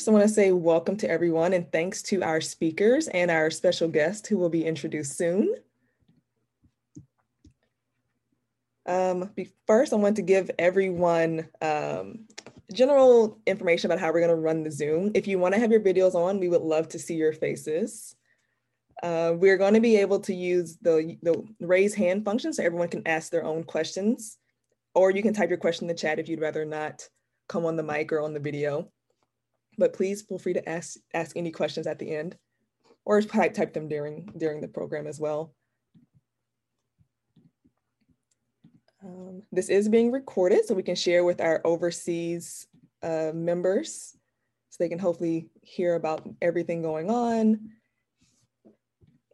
First, I want to say welcome to everyone and thanks to our speakers and our special guest who will be introduced soon. Um, first, I want to give everyone um, general information about how we're going to run the Zoom. If you want to have your videos on, we would love to see your faces. Uh, we're going to be able to use the, the raise hand function so everyone can ask their own questions, or you can type your question in the chat if you'd rather not come on the mic or on the video. But please feel free to ask, ask any questions at the end or type, type them during, during the program as well. Um, this is being recorded so we can share with our overseas uh, members so they can hopefully hear about everything going on.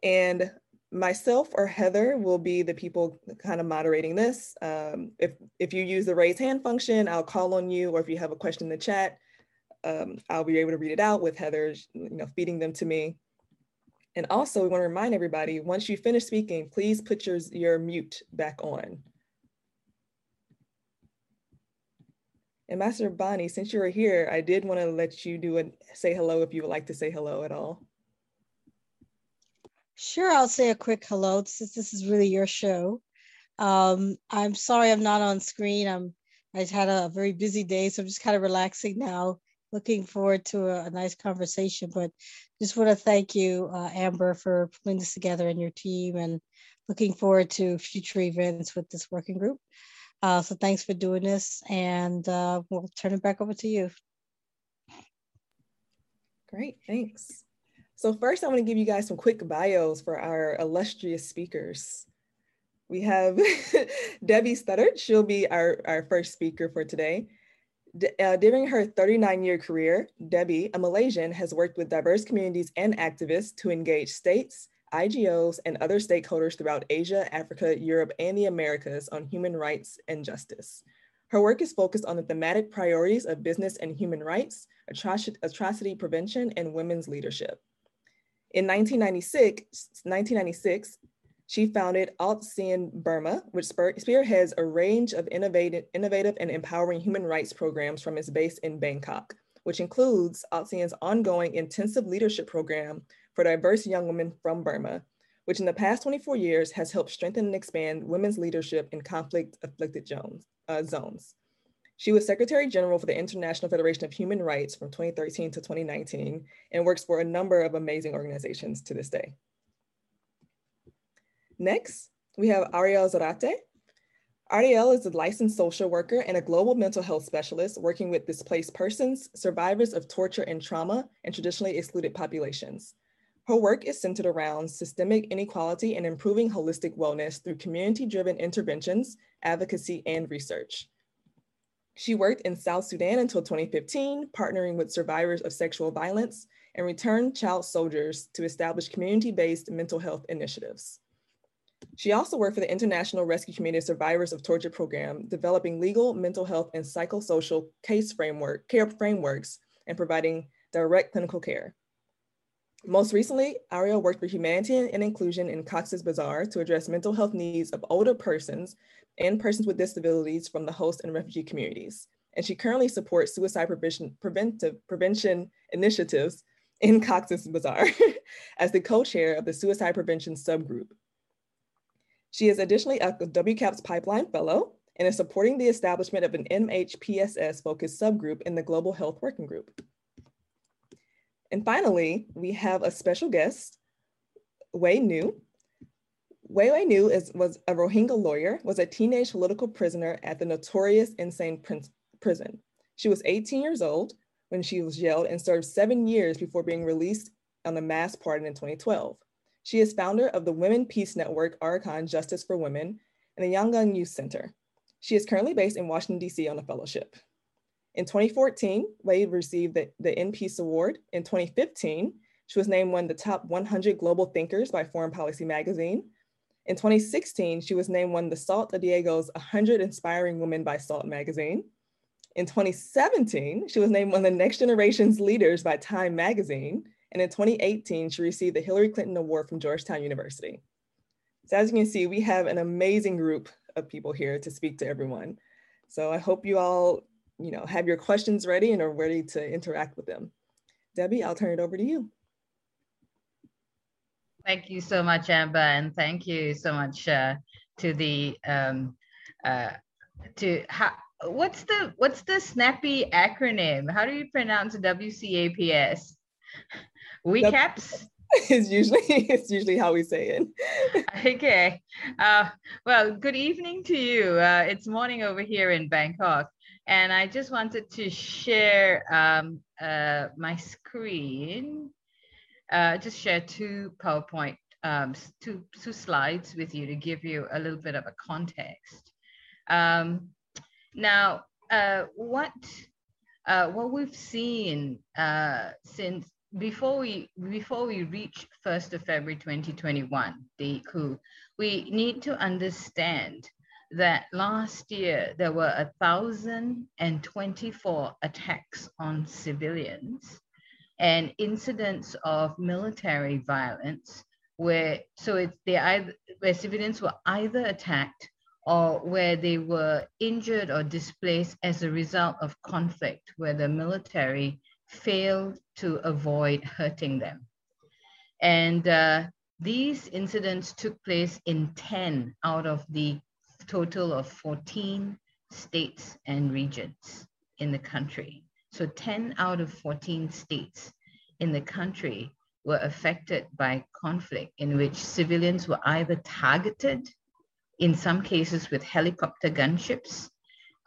And myself or Heather will be the people kind of moderating this. Um, if, if you use the raise hand function, I'll call on you, or if you have a question in the chat, um, I'll be able to read it out with Heather, you know, feeding them to me. And also we wanna remind everybody, once you finish speaking, please put your, your mute back on. And Master Bonnie, since you were here, I did want to let you do a say hello if you would like to say hello at all. Sure, I'll say a quick hello since this is really your show. Um, I'm sorry I'm not on screen. I'm I had a very busy day, so I'm just kind of relaxing now. Looking forward to a, a nice conversation, but just want to thank you, uh, Amber, for putting this together and your team, and looking forward to future events with this working group. Uh, so thanks for doing this, and uh, we'll turn it back over to you. Great, thanks. So first, I want to give you guys some quick bios for our illustrious speakers. We have Debbie Stothard. She'll be our, our first speaker for today. Uh, during her 39-year career, Debbie, a Malaysian, has worked with diverse communities and activists to engage states, IGOs, and other stakeholders throughout Asia, Africa, Europe, and the Americas on human rights and justice. Her work is focused on the thematic priorities of business and human rights, atrocity prevention, and women's leadership. In 1996, 1996 she founded ALTSEAN Burma, which spearheads a range of innovative, innovative and empowering human rights programs from its base in Bangkok, which includes ALTSEAN's ongoing intensive leadership program for diverse young women from Burma, which in the past 24 years has helped strengthen and expand women's leadership in conflict afflicted uh, zones. She was Secretary General for the International Federation of Human Rights from 2013 to 2019 and works for a number of amazing organizations to this day. Next, we have Ariel Zarate. Ariel is a licensed social worker and a global mental health specialist working with displaced persons, survivors of torture and trauma, and traditionally excluded populations. Her work is centered around systemic inequality and improving holistic wellness through community-driven interventions, advocacy, and research. She worked in South Sudan until 2015, partnering with survivors of sexual violence and returned child soldiers to establish community-based mental health initiatives. She also worked for the International Rescue Committee of Survivors of Torture Program, developing legal, mental health, and psychosocial case framework, care frameworks and providing direct clinical care. Most recently, Ariel worked for humanity and inclusion in Cox's Bazar to address mental health needs of older persons and persons with disabilities from the host and refugee communities. And she currently supports suicide prevention, preventive, prevention initiatives in Cox's Bazar as the co-chair of the suicide prevention subgroup. She is additionally a WCAPS Pipeline Fellow and is supporting the establishment of an MHPSS focused subgroup in the Global Health Working Group. And finally, we have a special guest, Wai Nu, Wai Wai Nu is, was a Rohingya lawyer, was a teenage political prisoner at the notorious Insein prison. She was 18 years old when she was jailed and served seven years before being released on a mass pardon in 2012. She is founder of the Women Peace Network, Arakan Justice for Women, and the Yangon Youth Center. She is currently based in Washington, DC on a fellowship. In 2014, Wai received the, the peace Award. In 2015, she was named one of the top 100 global thinkers by Foreign Policy magazine. In 2016, she was named one of the Salt of Diego's 100 Inspiring Women by Salt magazine. In 2017, she was named one of the Next Generation's Leaders by Time magazine. And in 2018, she received the Hillary Clinton Award from Georgetown University. So as you can see, we have an amazing group of people here to speak to everyone. So I hope you all, you know, have your questions ready and are ready to interact with them. Debbie, I'll turn it over to you. Thank you so much, Amber, and thank you so much uh, to the um, uh, to what's the what's the snappy acronym? How do you pronounce WCAPS? WeCaps. is usually it's usually how we say it. okay. Uh, well, good evening to you. Uh, it's morning over here in Bangkok, and I just wanted to share um, uh, my screen uh, just share two PowerPoint, um, two, two slides with you to give you a little bit of a context. Um, now, uh, what, uh, what we've seen uh, since before we before we reach 1st of February 2021, the coup, we need to understand that last year there were 1,024 attacks on civilians and incidents of military violence where so it, they either where civilians were either attacked or where they were injured or displaced as a result of conflict where the military failed to avoid hurting them. And uh, these incidents took place in 10 out of the total of 14 states and regions in the country. So 10 out of 14 states in the country were affected by conflict in which civilians were either targeted, in some cases with helicopter gunships,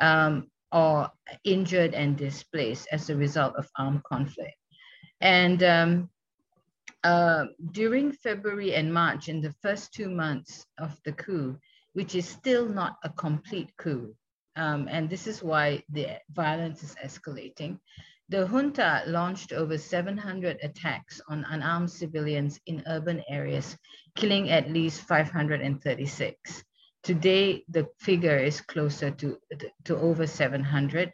um, or injured and displaced as a result of armed conflict. And um, uh, during February and March, in the first two months of the coup, which is still not a complete coup, um, and this is why the violence is escalating. The junta launched over 700 attacks on unarmed civilians in urban areas, killing at least 536. Today, the figure is closer to, to over 700,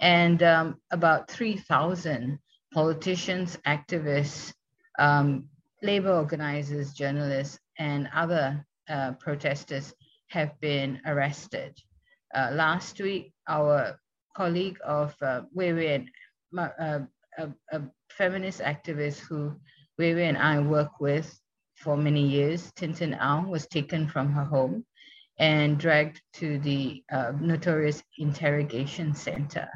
and um, about 3,000 politicians, activists, um, labor organizers, journalists, and other uh, protesters have been arrested. Uh, last week, our colleague of uh, Wai uh, a, a, feminist activist who Wai Wai and I work with for many years, Thin Thin Aung, was taken from her home and dragged to the uh, notorious interrogation center.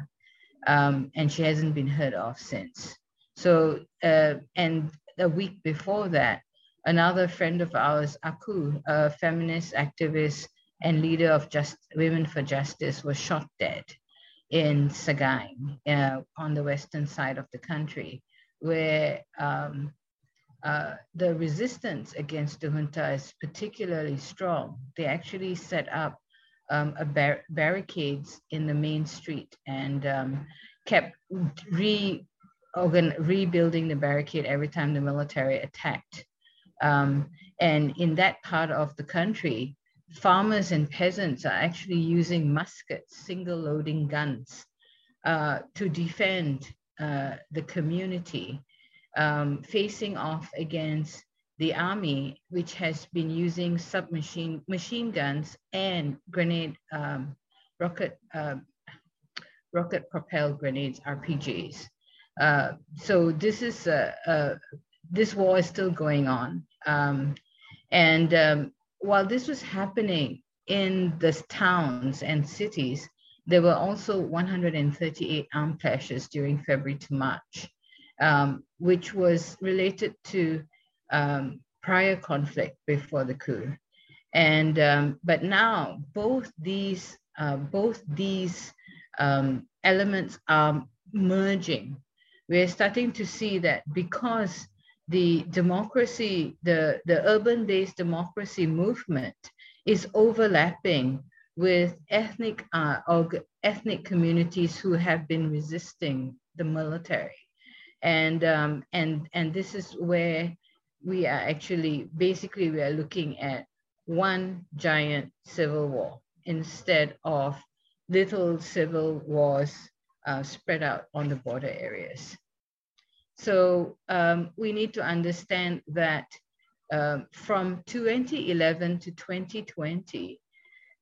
Um, and she hasn't been heard of since. So, uh, and a week before that, another friend of ours, Aku, a feminist activist and leader of Just Women for Justice was shot dead in Sagaing uh, on the western side of the country, where um, uh, the resistance against the junta is particularly strong. They actually set up um, bar barricades in the main street and um, kept re rebuilding the barricade every time the military attacked. Um, and in that part of the country, farmers and peasants are actually using muskets, single loading guns, uh, to defend uh, the community, um, facing off against the army, which has been using submachine machine guns and grenade um, rocket uh, rocket propelled grenades, RPGs. Uh, so this is this war is still going on. Um, and um, while this was happening in the towns and cities, there were also 138 armed clashes during February to March, um, which was related to um, prior conflict before the coup. And um, but now both these uh, both these um, elements are merging. We're starting to see that because the democracy, the, the urban-based democracy movement is overlapping with ethnic uh, or ethnic communities who have been resisting the military. And, um, and, and this is where we are actually, basically we are looking at one giant civil war instead of little civil wars uh, spread out on the border areas. So um, we need to understand that um, from 2011 to 2020,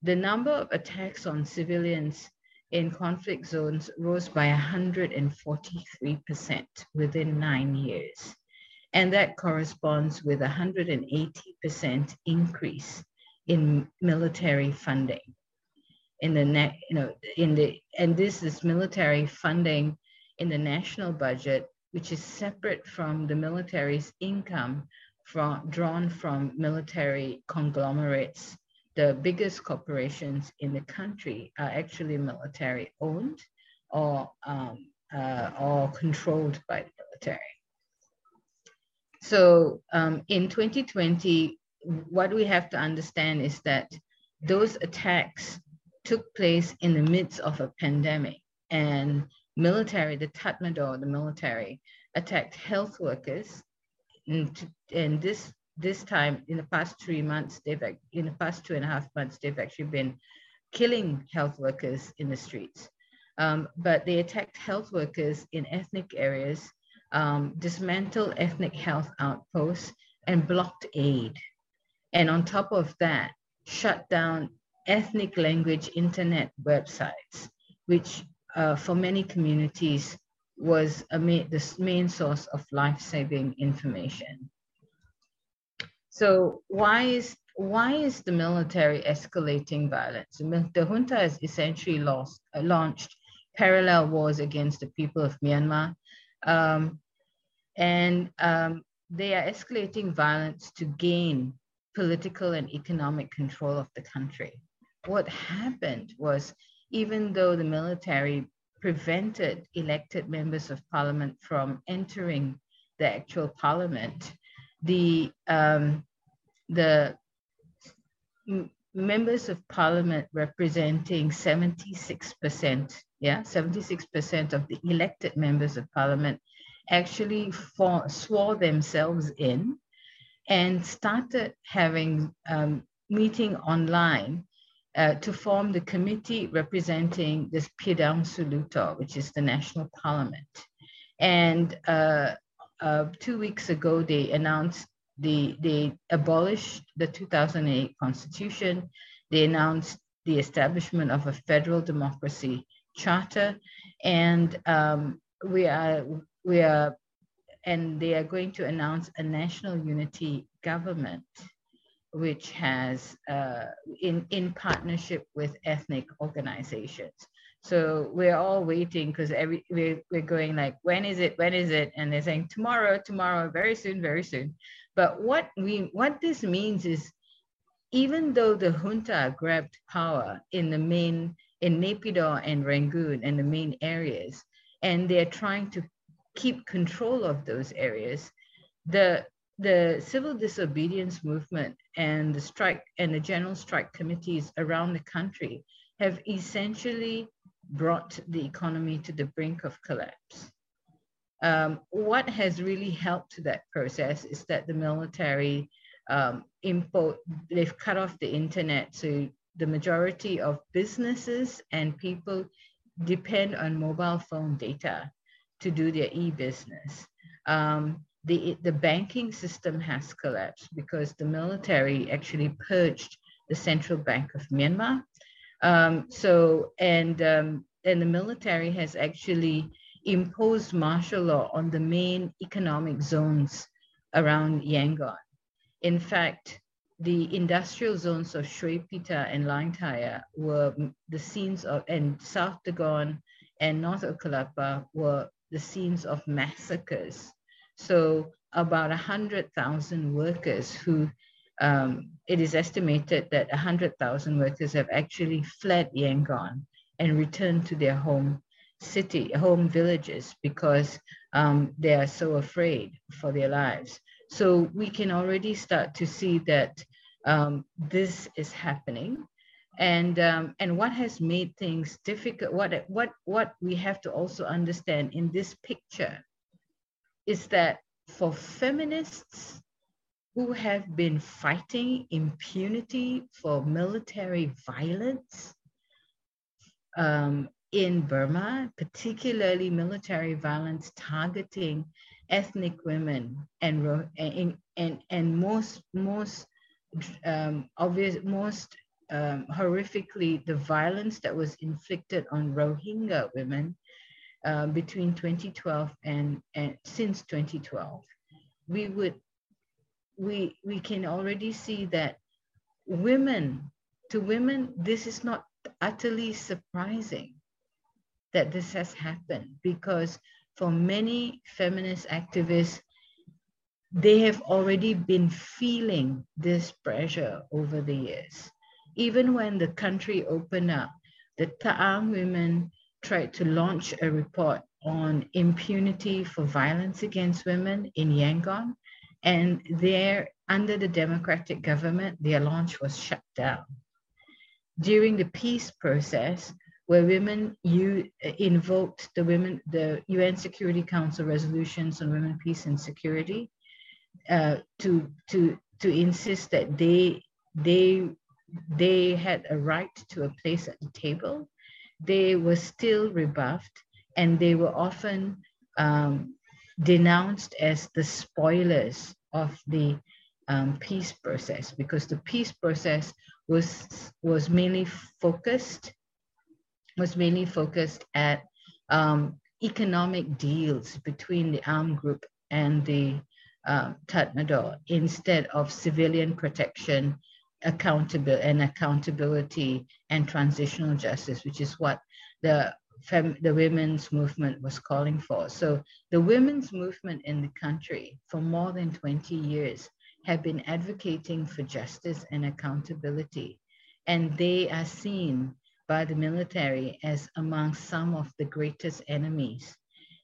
the number of attacks on civilians in conflict zones rose by 143% within nine years. And that corresponds with 180% increase in military funding. In the net, you know, in the and this is military funding in the national budget, which is separate from the military's income from drawn from military conglomerates the biggest corporations in the country are actually military owned or, um, uh, or controlled by the military. So um, in 2020, what we have to understand is that those attacks took place in the midst of a pandemic and military, the Tatmadaw, the military, attacked health workers. And, and this this time in the past three months, they've in the past two and a half months, they've actually been killing health workers in the streets. Um, but they attacked health workers in ethnic areas, um, dismantled ethnic health outposts, and blocked aid. And on top of that, shut down ethnic language internet websites, which uh, for many communities was a ma- the main source of life-saving information. So why is why is the military escalating violence? The junta has essentially lost, uh, launched parallel wars against the people of Myanmar, um, and um, they are escalating violence to gain political and economic control of the country. What happened was, even though the military prevented elected members of parliament from entering the actual parliament, the um, the members of parliament representing 76%, yeah, 76% of the elected members of parliament actually for, swore themselves in and started having um, meeting online uh, to form the committee representing this Pyidaungsu Hluttaw, which is the national parliament. And uh, uh, two weeks ago, they announced the, they abolished the 2008 constitution. They announced the establishment of a federal democracy charter, and um, we are we are, and they are going to announce a national unity government, which has uh, in in partnership with ethnic organizations. So we're all waiting because every we're, we're going like, when is it? When is it? And they're saying tomorrow, tomorrow, very soon, very soon. But what we what this means is even though the junta grabbed power in the main in Naypyidaw and Rangoon and the main areas, and they're trying to keep control of those areas, the the civil disobedience movement and the strike and the general strike committees around the country have essentially brought the economy to the brink of collapse. Um, what has really helped that process is that the military um, import, they've cut off the internet. So the majority of businesses and people depend on mobile phone data to do their e-business. Um, the, the banking system has collapsed because the military actually purged the central bank of Myanmar. Um, so, and, um, and the military has actually imposed martial law on the main economic zones around Yangon. In fact, the industrial zones of Shui Pita and Hlaing Thaya were the scenes of, and South Dagon and North Okkalapa were the scenes of massacres. So about 100,000 workers who, um, it is estimated that 100,000 workers have actually fled Yangon and returned to their home city, home villages, because um, they are so afraid for their lives. So we can already start to see that um, this is happening. And, um, and what has made things difficult, what, what, what we have to also understand in this picture is that for feminists who have been fighting impunity for military violence, um, in Burma, particularly military violence targeting ethnic women and and and, most most um, obvious most um, horrifically the violence that was inflicted on Rohingya women uh, between 2012 and, and since 2012, we would we we can already see that women to women this is not utterly surprising that this has happened because for many feminist activists they have already been feeling this pressure over the years even when the country opened up, the Ta'ang women tried to launch a report on impunity for violence against women in Yangon. And there, under the democratic government, their launch was shut down. During the peace process, where women you invoked the women the UN Security Council resolutions on women, peace, and security uh, to to to insist that they they they had a right to a place at the table, they were still rebuffed and they were often um, denounced as the spoilers of the um, peace process because the peace process was was mainly focused was mainly focused at um, economic deals between the armed group and the uh, Tatmadaw instead of civilian protection accountable and accountability and transitional justice, which is what the the women's movement was calling for. So the women's movement in the country for more than 20 years have been advocating for justice and accountability. And they are seen by the military as among some of the greatest enemies.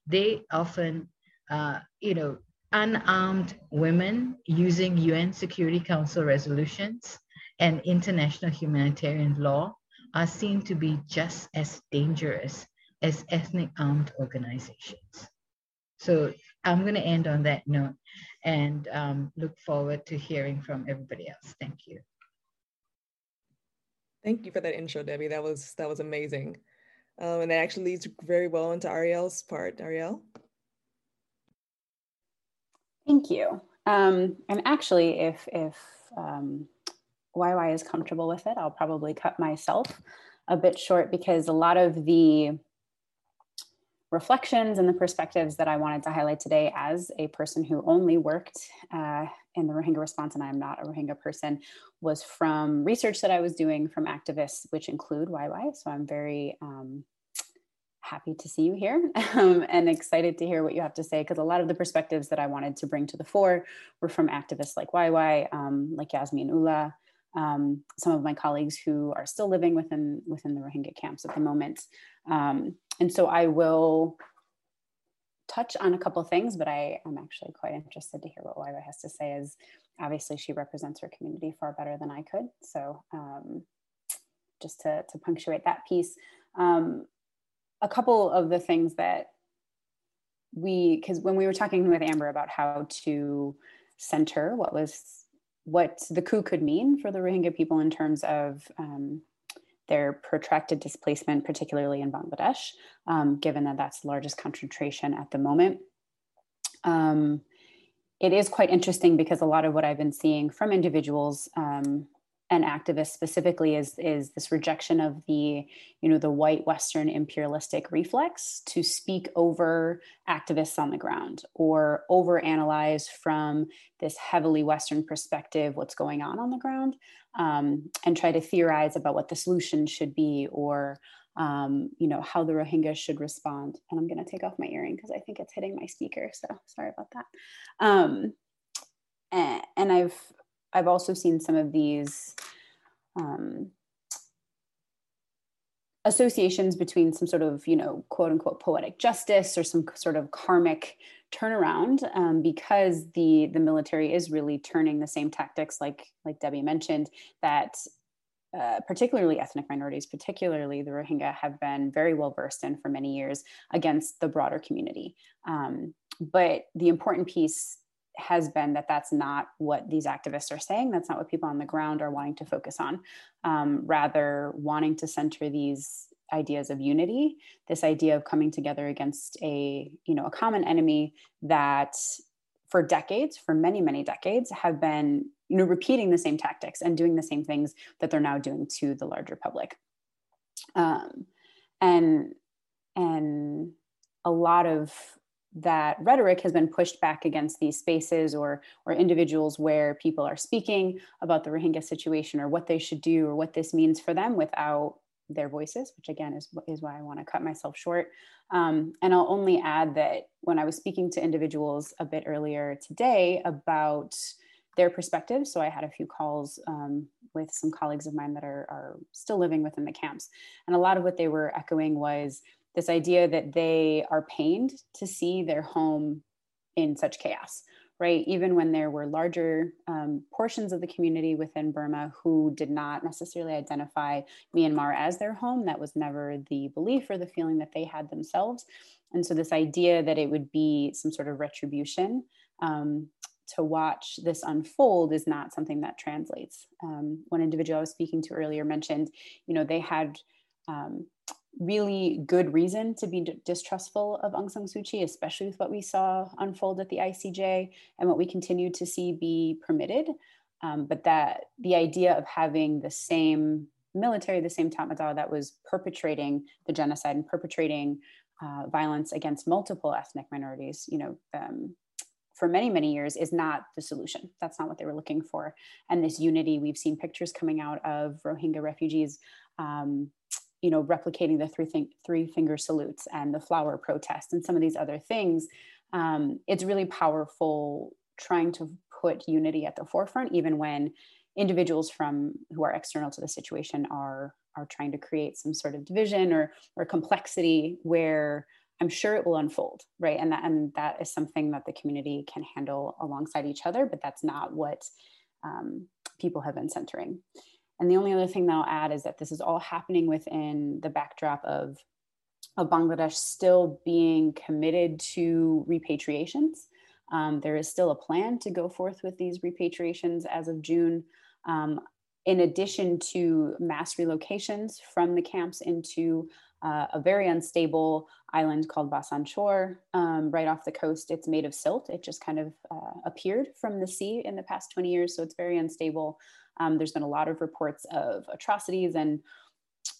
They often, uh, you know, unarmed women using UN Security Council resolutions and international humanitarian law are seen to be just as dangerous as ethnic armed organizations. So I'm going to end on that note and um, look forward to hearing from everybody else. Thank you. Thank you for that intro, Debbie. That was that was amazing. Um, and that actually leads very well into Ariel's part. Ariel? Thank you. Um, and actually, if, if um, YY is comfortable with it, I'll probably cut myself a bit short because a lot of the reflections and the perspectives that I wanted to highlight today as a person who only worked uh, in the Rohingya response, and I'm not a Rohingya person, was from research that I was doing from activists, which include YY. So I'm very um, happy to see you here um, and excited to hear what you have to say because a lot of the perspectives that I wanted to bring to the fore were from activists like YY, um, like Yasmin Ullah. um, some of my colleagues who are still living within within the Rohingya camps at the moment. Um, and so I will touch on a couple things, but I am actually quite interested to hear what YY has to say as obviously she represents her community far better than I could. So um, just to, to punctuate that piece, um, a couple of the things that we, because when we were talking with Amber about how to center what was what the coup could mean for the Rohingya people in terms of um, their protracted displacement, particularly in Bangladesh, um, given that that's the largest concentration at the moment. Um, it is quite interesting because a lot of what I've been seeing from individuals and activists specifically is is this rejection of the you know the white western imperialistic reflex to speak over activists on the ground or over analyze from this heavily western perspective what's going on on the ground um, and try to theorize about what the solution should be or um, you know how the rohingya should respond. And i'm going to take off my earring because i think it's hitting my speaker so sorry about that. Um, and, and i've I've also seen some of these um, associations between some sort of, you know, quote unquote poetic justice or some sort of karmic turnaround um, because the the military is really turning the same tactics, like like Debbie mentioned, that uh, particularly ethnic minorities, particularly the Rohingya, have been very well versed in for many years against the broader community. Um, but the important piece has been that that's not what these activists are saying. That's not what people on the ground are wanting to focus on. Um, rather, wanting to center these ideas of unity, this idea of coming together against a you know a common enemy that for decades, for many many decades, have been you know, repeating the same tactics and doing the same things that they're now doing to the larger public. Um, and and a lot of that rhetoric has been pushed back against these spaces or or individuals where people are speaking about the Rohingya situation or what they should do or what this means for them without their voices, which again is is why I want to cut myself short. Um, and I'll only add that when I was speaking to individuals a bit earlier today about their perspectives, so I had a few calls um, with some colleagues of mine that are, are still living within the camps, and a lot of what they were echoing was this idea that they are pained to see their home in such chaos right? Even when there were larger um, portions of the community within burma who did not necessarily identify myanmar as their home. That was never the belief or the feeling that they had themselves. And so this idea that it would be some sort of retribution um, to watch this unfold is not something that translates. Um, one individual i was speaking to earlier mentioned you know they had um, really good reason to be d- distrustful of Aung San Suu Kyi, especially with what we saw unfold at the ICJ and what we continue to see be permitted. Um, but that the idea of having the same military, the same Tatmadaw that was perpetrating the genocide and perpetrating uh, violence against multiple ethnic minorities, you know, um, for many, many years is not the solution. That's not what they were looking for. And this unity, we've seen pictures coming out of Rohingya refugees um, you know, replicating the three, thing, three finger salutes and the flower protest and some of these other things, um, it's really powerful trying to put unity at the forefront, even when individuals from who are external to the situation are are trying to create some sort of division or or complexity where I'm sure it will unfold, right? And that and that is something that the community can handle alongside each other, but that's not what um, people have been centering. And the only other thing that I'll add is that this is all happening within the backdrop of, of Bangladesh still being committed to repatriations. Um, there is still a plan to go forth with these repatriations as of June. Um, in addition to mass relocations from the camps into uh, a very unstable island called Bhasan Char, um, right off the coast. It's made of silt. It just kind of uh, appeared from the sea in the past 20 years, so it's very unstable. Um, there's been a lot of reports of atrocities and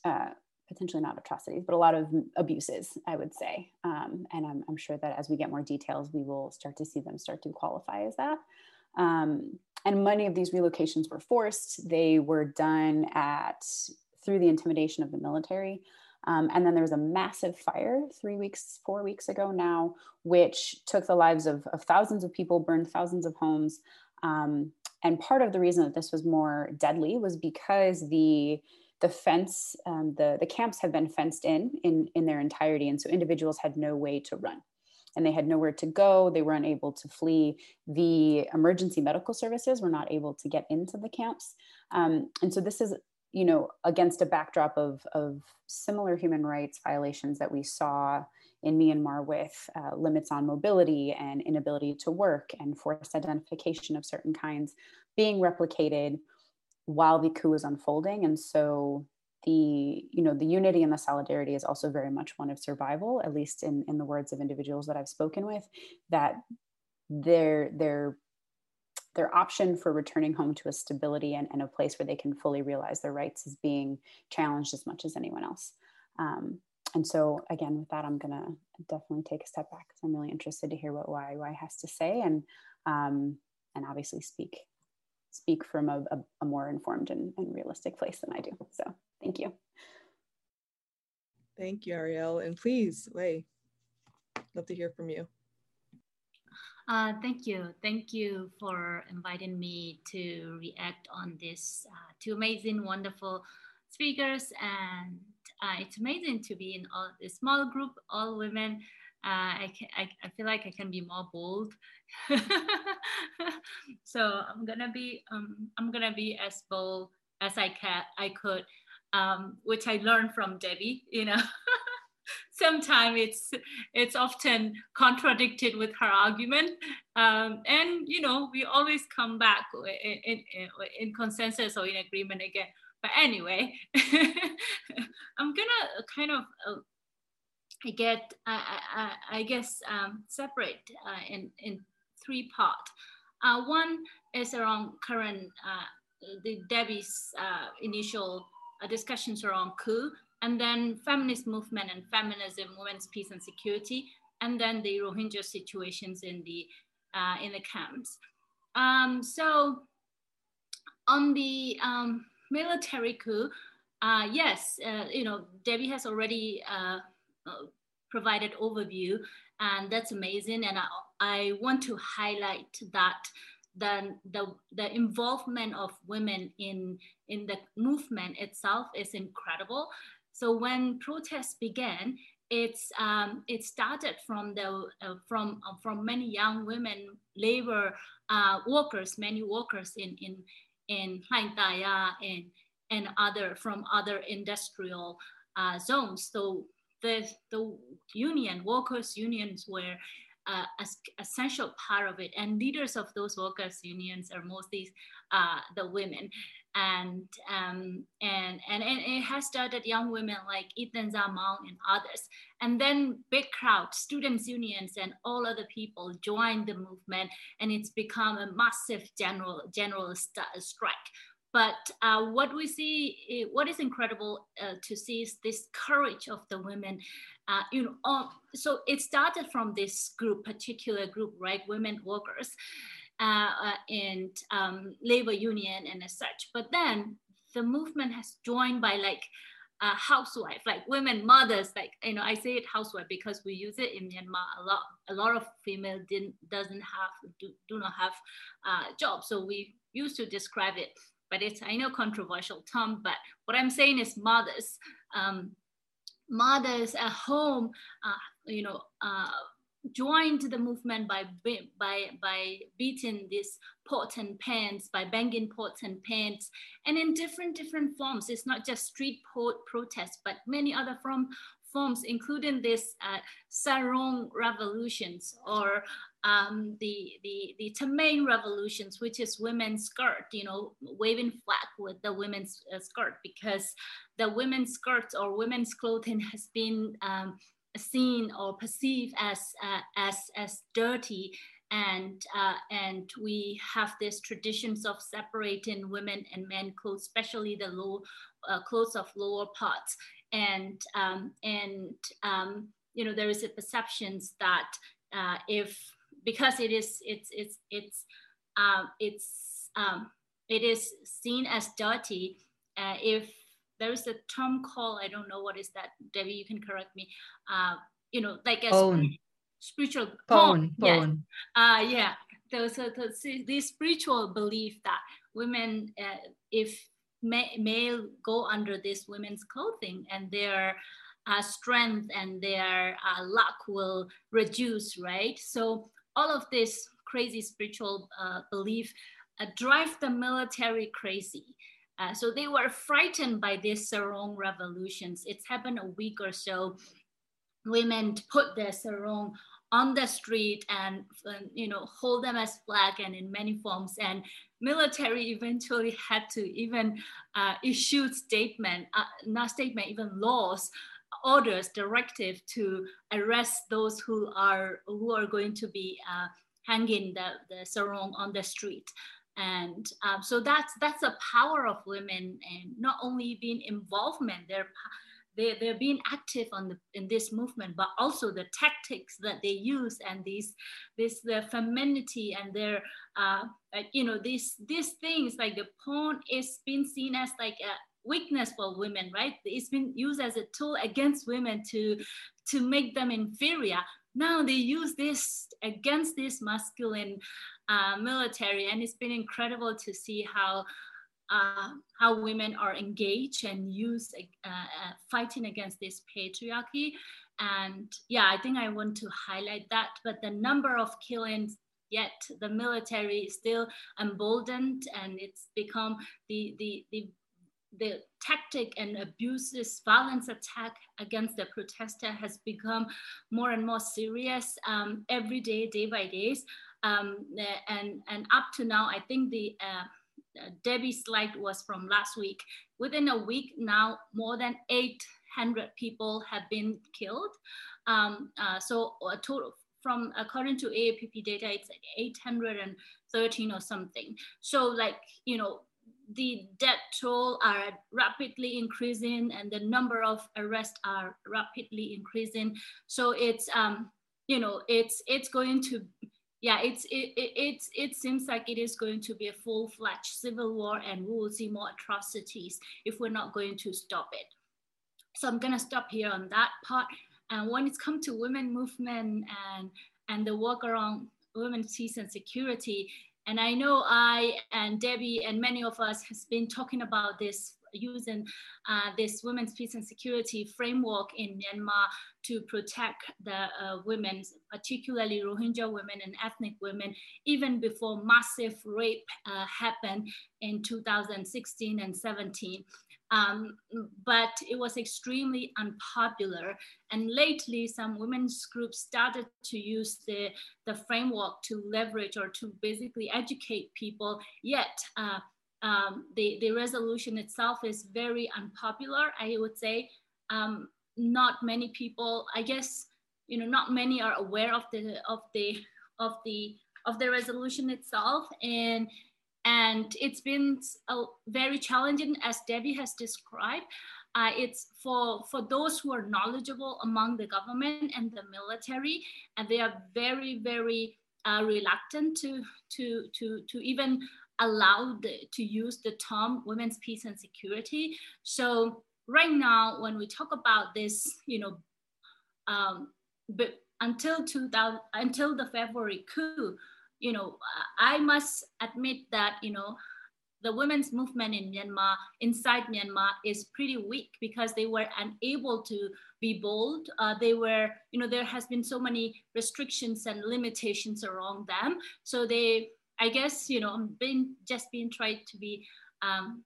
uh, potentially not atrocities, but a lot of abuses, I would say. Um, and I'm, I'm, sure that as we get more details, we will start to see them start to qualify as that. Um, and many of these relocations were forced. They were done at through the intimidation of the military. Um, and then there was a massive fire three weeks, four weeks ago now, which took the lives of, of thousands of people, burned thousands of homes. Um, and part of the reason that this was more deadly was because the the fence, um, the the camps have been fenced in in in their entirety, and so individuals had no way to run, and they had nowhere to go. They were unable to flee. The emergency medical services were not able to get into the camps, um, and so this is you know against a backdrop of of similar human rights violations that we saw in Myanmar with uh, limits on mobility and inability to work and forced identification of certain kinds being replicated while the coup is unfolding. And so the you know the unity and the solidarity is also very much one of survival, at least in, in the words of individuals that I've spoken with, that their their their option for returning home to a stability and, and a place where they can fully realize their rights is being challenged as much as anyone else. Um, and so again with that i'm going to definitely take a step back because i'm really interested to hear what YY has to say and um, and obviously speak speak from a, a, a more informed and, and, realistic place than i do. So thank you. Thank you ariel. And please Wai love to hear from you. Uh, thank you. Thank you for inviting me to react on this uh, two amazing, wonderful speakers and uh, it's amazing to be in all, a small group, all women. Uh, I, can, I, I feel like I can be more bold. so I'm gonna be um, I'm gonna be as bold as I can I could, um, which I learned from Debbie. You know, sometimes it's it's often contradicted with her argument, um, and you know we always come back in, in, in consensus or in agreement again. But anyway, I'm gonna kind of uh, get, I, I, I guess, um, separate uh, in, in three parts. Uh, one is around current, uh, the Debbie's uh, initial uh, discussions around coup, and then feminist movement and feminism, women's peace and security, and then the Rohingya situations in the, uh, in the camps. Um, so on the um, military coup, uh, yes, uh, you know, Debbie has already uh, uh, provided overview and that's amazing. And I, I want to highlight that the, the, the involvement of women in, in the movement itself is incredible. So when protests began, it's um, it started from the uh, from uh, from many young women labor uh, workers, many workers in in in Hlaing Thaya and and other from other industrial uh, zones. So the, the union, workers unions were uh, essential part of it. And leaders of those workers unions are mostly uh, the women. And, um, and, and, it has started young women like Ei Thinzar Maung and others. And then big crowd, students unions and all other people joined the movement and it's become a massive general, general st strike but uh, what we see, what is incredible uh, to see is this courage of the women. Uh, you know, um, so it started from this group, particular group, right? Women workers uh, uh, and um, labor union and as such. But then the movement has joined by like uh, housewife, like women mothers, like you know, I say it housewife because we use it in Myanmar a lot. A lot of female didn't doesn't have do, do not have uh, jobs, so we used to describe it but it's I know controversial term, but what I'm saying is mothers, um, mothers at home, uh, you know, uh, joined the movement by by by beating these pots and pans, by banging pots and pans, and in different different forms. It's not just street protests, but many other from forms, including this uh, sarong revolutions or um, the, the, the htamein revolutions, which is women's skirt, you know, waving flag with the women's uh, skirt because the women's skirts or women's clothing has been um, seen or perceived as, uh, as, as dirty. And uh, and we have these traditions of separating women and men clothes, especially the low uh, clothes of lower parts. And um, and um, you know there is a perceptions that uh, if because it is it's it's it's um, it's um, it is seen as dirty uh, if there is a term called I don't know what is that Debbie you can correct me uh, you know like a spiritual hpone, yes. uh, yeah there's a, this spiritual belief that women uh, if may, male go under this women's clothing and their uh, strength and their uh, luck will reduce, right? So all of this crazy spiritual uh, belief uh, drive the military crazy. Uh, so they were frightened by these sarong revolutions. It's happened a week or so. Women put their sarong on the street and, you know hold them as flag and in many forms and military eventually had to even uh, issue statement uh, not statement even laws orders directive to arrest those who are who are going to be uh, hanging the, the sarong on the street and um, so that's that's the power of women and not only being involvement their they, they're being active on the, in this movement, but also the tactics that they use and these, this, the femininity and their, uh, you know, these, these things like the hpone is being seen as like a weakness for women, right? It's been used as a tool against women to, to make them inferior. Now they use this against this masculine uh, military, and it's been incredible to see how uh, how women are engaged and use uh, uh, fighting against this patriarchy. And yeah, I think I want to highlight that. But the number of killings, yet the military is still emboldened, and it's become the the the the tactic and abuses, violence attack against the protester has become more and more serious um, every day, day by day. Um, and, and up to now, I think the uh, uh, Debbie's slide was from last week. Within a week now, more than 800 people have been killed. Um, uh, so a total from according to AAPP data, it's 800 and 13 or something. So like, you know, the death toll are rapidly increasing and the number of arrests are rapidly increasing. So it's, um, you know, it's, it's going to, yeah, it's, it, it, it, it seems like it is going to be a full-fledged civil war and we will see more atrocities if we're not going to stop it. So I'm gonna stop here on that part. And when it's come to women movement and, and the work around women's peace and security, and I know I and Debbie and many of us has been talking about this using uh, this women's peace and security framework in Myanmar to protect the uh, women, particularly Rohingya women and ethnic women, even before massive rape uh, happened in 2016 and 17. Um, but it was extremely unpopular. And lately, some women's groups started to use the, the framework to leverage or to basically educate people. Yet, uh, um, the, the resolution itself is very unpopular, I would say. Um, not many people, I guess, you know, not many are aware of the of the of the of the resolution itself. And and it's been a very challenging as Debbie has described. Uh, it's for, for those who are knowledgeable among the government and the military, and they are very, very uh, reluctant to, to, to, to even allow the, to use the term women's peace and security. So right now, when we talk about this, you know, um, but until 2000, until the February coup, you know, I must admit that, you know, the women's movement in Myanmar, inside Myanmar, is pretty weak because they were unable to be bold. Uh, they were, you know, there has been so many restrictions and limitations around them. So they, I guess, you know, been just being tried to be, um,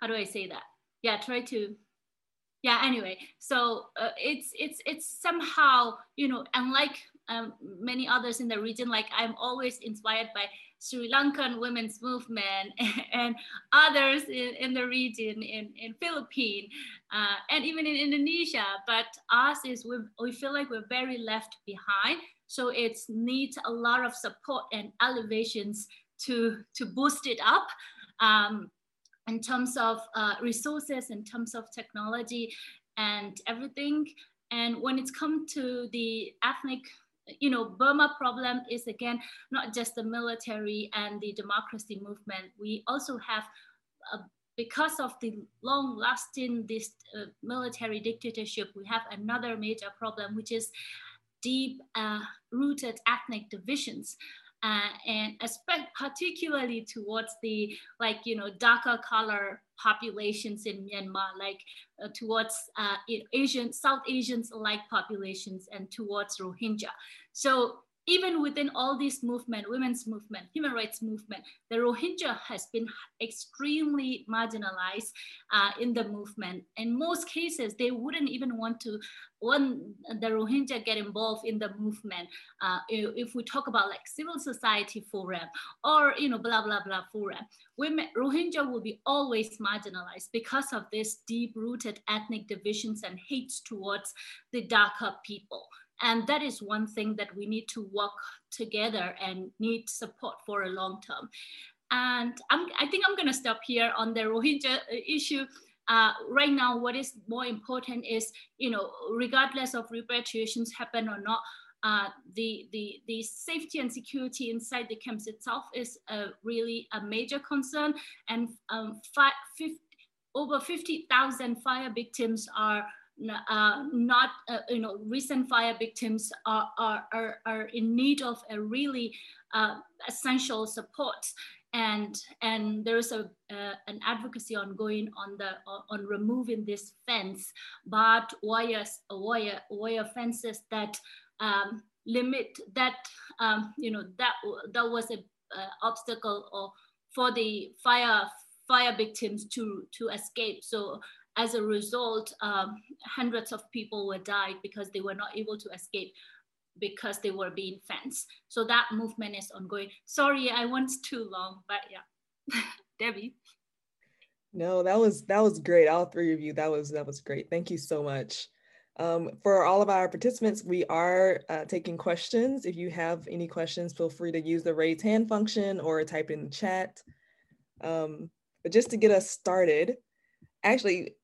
how do I say that? Yeah, try to yeah anyway. So uh, it's it's it's somehow you know unlike um, many others in the region like i'm always inspired by sri lankan women's movement and others in, in the region in in philippines uh, and even in indonesia. But us is we, we feel like we're very left behind so it needs a lot of support and elevations to to boost it up um, in terms of uh, resources, in terms of technology and everything. And when it's come to the ethnic, you know, Burma problem is again, not just the military and the democracy movement. We also have, uh, because of the long lasting this uh, military dictatorship, we have another major problem, which is deep uh, rooted ethnic divisions uh, and especially particularly towards the like you know darker color populations in Myanmar, like uh, towards uh, Asian South Asians like populations and towards Rohingya. So even within all these movement, women's movement, human rights movement, the Rohingya has been extremely marginalized uh, in the movement. In most cases, they wouldn't even want to want the Rohingya get involved in the movement. Uh, if we talk about like civil society forum or you know blah blah blah forum, women Rohingya will be always marginalized because of this deep-rooted ethnic divisions and hates towards the darker people. And that is one thing that we need to work together and need support for a long term. And I'm, i think I'm going to stop here on the Rohingya uh, issue. Uh, right now, what is more important is, you know, regardless of repatriations happen or not, uh, the, the, the safety and security inside the camps itself is a, really a major concern. And um, five, 50, over 50,000 fire victims are uh, not, uh, you know, recent fire victims are, are, are, are in need of a really uh, essential support. And, and there's a, uh, an advocacy ongoing on, the, on removing this fence, but wire, wire, wire fences that um, limit that, um, you know, that, that was an obstacle or for the fire fire victims to to escape so as a result, um, hundreds of people were died because they were not able to escape because they were being fenced. So that movement is ongoing. Sorry, I went too long, but yeah, Debbie. No, that was that was great. All three of you, that was that was great. Thank you so much. Um, for all of our participants, we are uh, taking questions. If you have any questions, feel free to use the raise hand function or type in the chat. Um, but just to get us started, actually,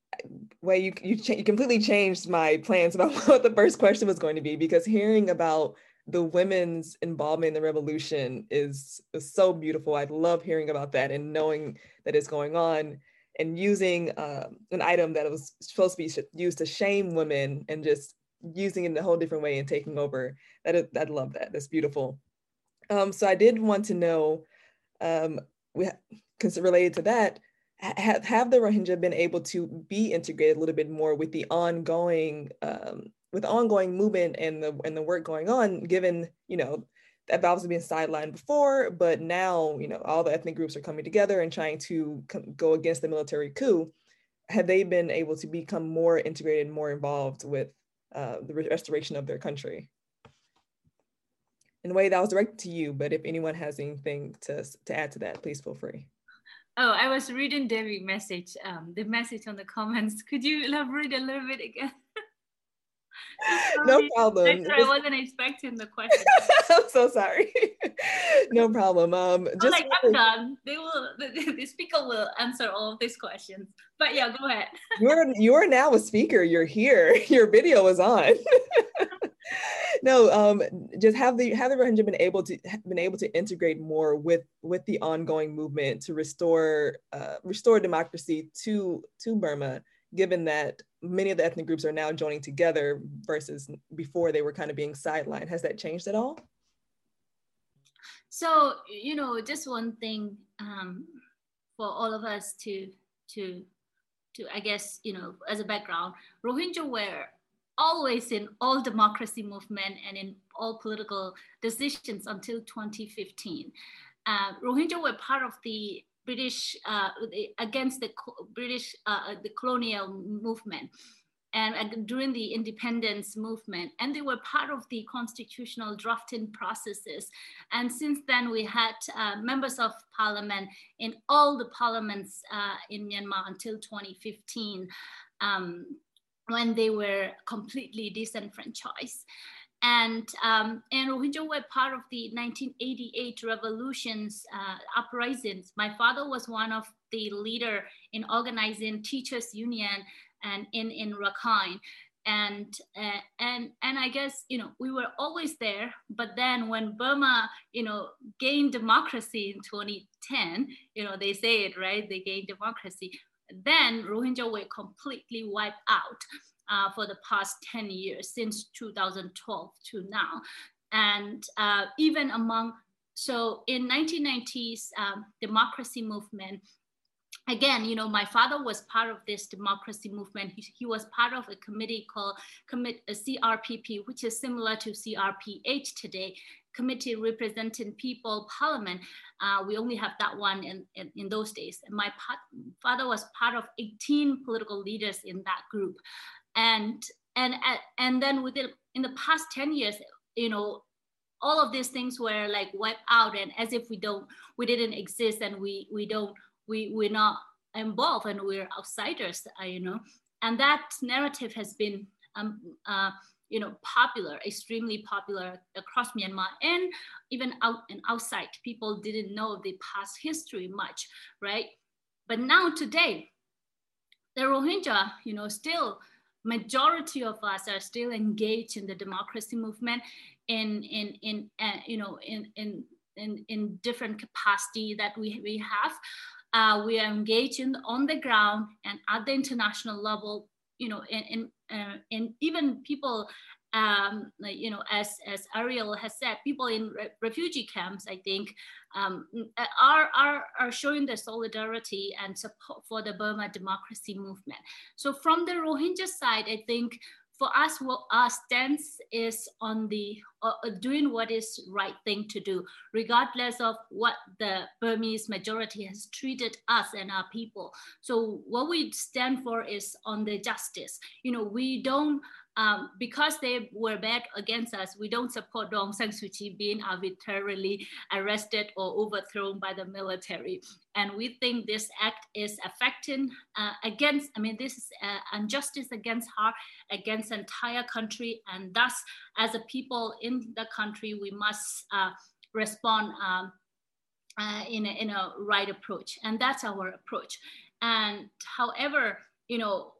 way you you, you completely changed my plans about what the first question was going to be because hearing about the women's involvement in the revolution is, is so beautiful. I love hearing about that and knowing that it's going on and using uh, an item that was supposed to be used to shame women and just using it in a whole different way and taking over. That I love that. That's beautiful. Um, so I did want to know, um, we related to that, have, have the Rohingya been able to be integrated a little bit more with the ongoing um, with ongoing movement and the and the work going on, given you know that obviously been sidelined before, but now you know all the ethnic groups are coming together and trying to go against the military coup. Have they been able to become more integrated, more involved with uh, the restoration of their country? In a way that was directed to you, but if anyone has anything to to add to that, please feel free. Oh, I was reading Debbie's message, um, the message on the comments. Could you elaborate a little bit again? No problem. I wasn't expecting the question. I'm so sorry. no problem. Um, just like I'm done. They will. The, the, speaker will answer all of these questions. But yeah, go ahead. you're you're now a speaker. You're here. Your video is on. no, um, just have the have the Rohingya been able to been able to integrate more with with the ongoing movement to restore uh, restore democracy to to Burma given that many of the ethnic groups are now joining together versus before they were kind of being sidelined. Has that changed at all? So, you know, just one thing um, for all of us to, to, to, I guess, you know, as a background, Rohingya were always in all democracy movement and in all political decisions until 2015. Uh, Rohingya were part of the British uh, against the British uh, uh, the colonial movement. And during the independence movement and they were part of the constitutional drafting processes. And since then we had uh, members of parliament in all the parliaments uh, in myanmar until 2015 um, when they were completely disenfranchised and um, and Rohingya were part of the 1988 revolutions uh, uprisings. My father was one of the leader in organizing teachers union and in in Rakhine. And uh, and and I guess you know we were always there, but then when Burma you know gained democracy in 2010, you know they say it right, they gained democracy. Then Rohingya were completely wiped out uh, for the past 10 years, since 2012 to now. And uh, even among, so in 1990s um, democracy movement, again, you know, my father was part of this democracy movement. He, he was part of a committee called commit, a CRPP, which is similar to CRPH today, Committee Representing People Parliament. Uh, we only have that one in, in, in those days. And my father was part of 18 political leaders in that group and and and then within in the past 10 years you know all of these things were like wiped out and as if we don't we didn't exist and we we don't we we're not involved and we're outsiders uh, you know. And that narrative has been um, uh, you know popular extremely popular across myanmar and even out and outside. People didn't know the past history much right? But now today the rohingya you know still majority of us are still engaged in the democracy movement in in in uh, you know in in in, in different capacity that we, we have. Uh, we are engaged on the ground and at the international level you know in in, uh, in even people um, you know, as, as Ariel has said, people in re refugee camps, I think, um, are, are, are showing their solidarity and support for the Burma democracy movement. So from the Rohingya side, I think for us, what our stance is on the uh, doing what is right thing to do, regardless of what the Burmese majority has treated us and our people. So what we stand for is on the justice. You know, we don't um, because they were bad against us, we don't support Aung San Suu Kyi being arbitrarily arrested or overthrown by the military. And we think this act is affecting uh, against, I mean, this is uh, injustice against her, against entire country. And thus, as a people in the country, we must uh, respond um, uh, in, a, in a right approach. And that's our approach. And however, you know,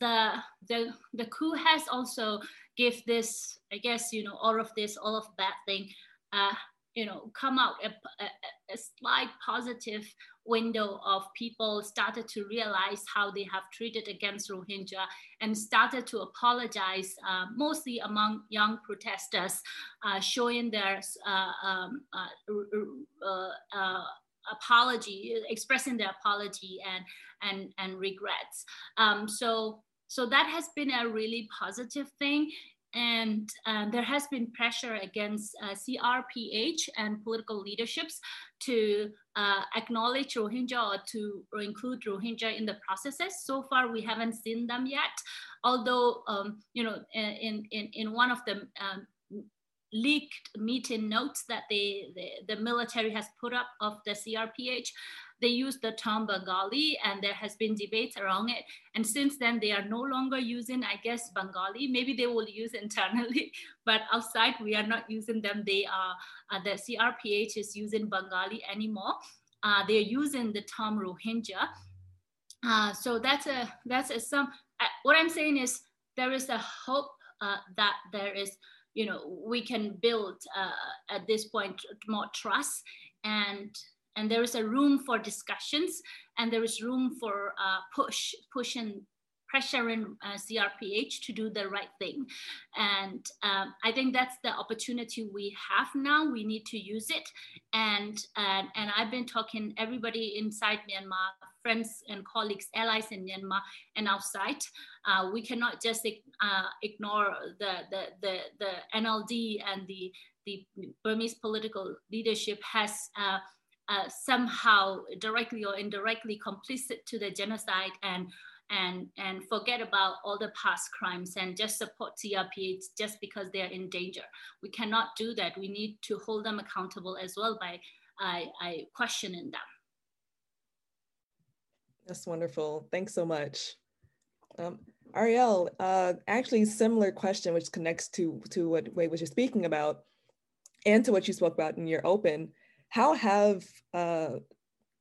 the the the coup has also give this i guess you know all of this all of that thing uh you know come out a, a, a, slight positive window of people started to realize how they have treated against rohingya and started to apologize uh, mostly among young protesters uh, showing their uh, um, uh, uh, apology expressing their apology and and and regrets um, so so that has been a really positive thing. And uh, there has been pressure against uh, CRPH and political leaderships to uh, acknowledge Rohingya or to or include Rohingya in the processes. So far, we haven't seen them yet. Although, um, you know, in, in, in one of the um, leaked meeting notes that the, the, the military has put up of the CRPH, they use the term Bengali and there has been debates around it. And since then, they are no longer using, I guess, Bengali. Maybe they will use internally, but outside we are not using them. They are, uh, the CRPH is using Bengali anymore. Uh, they're using the term Rohingya. Uh, so that's a, that's a some, what I'm saying is there is a hope uh, that there is, you know, we can build uh, at this point more trust and and there is a room for discussions and there is room for uh, push pushing pressuring uh, CRPH to do the right thing. And um, I think that's the opportunity we have now. We need to use it. And, and, and I've been talking everybody inside Myanmar, friends and colleagues, allies in Myanmar and outside. Uh, we cannot just uh, ignore the, the, the, the NLD and the, the Burmese political leadership has uh, somehow directly or indirectly complicit to the genocide and and and forget about all the past crimes and just support CRPH just because they're in danger. We cannot do that. We need to hold them accountable as well by I, I questioning them. That's wonderful. Thanks so much. Um, Ariel, uh, actually similar question, which connects to, to what Wai was just speaking about and to what you spoke about in your open how have uh,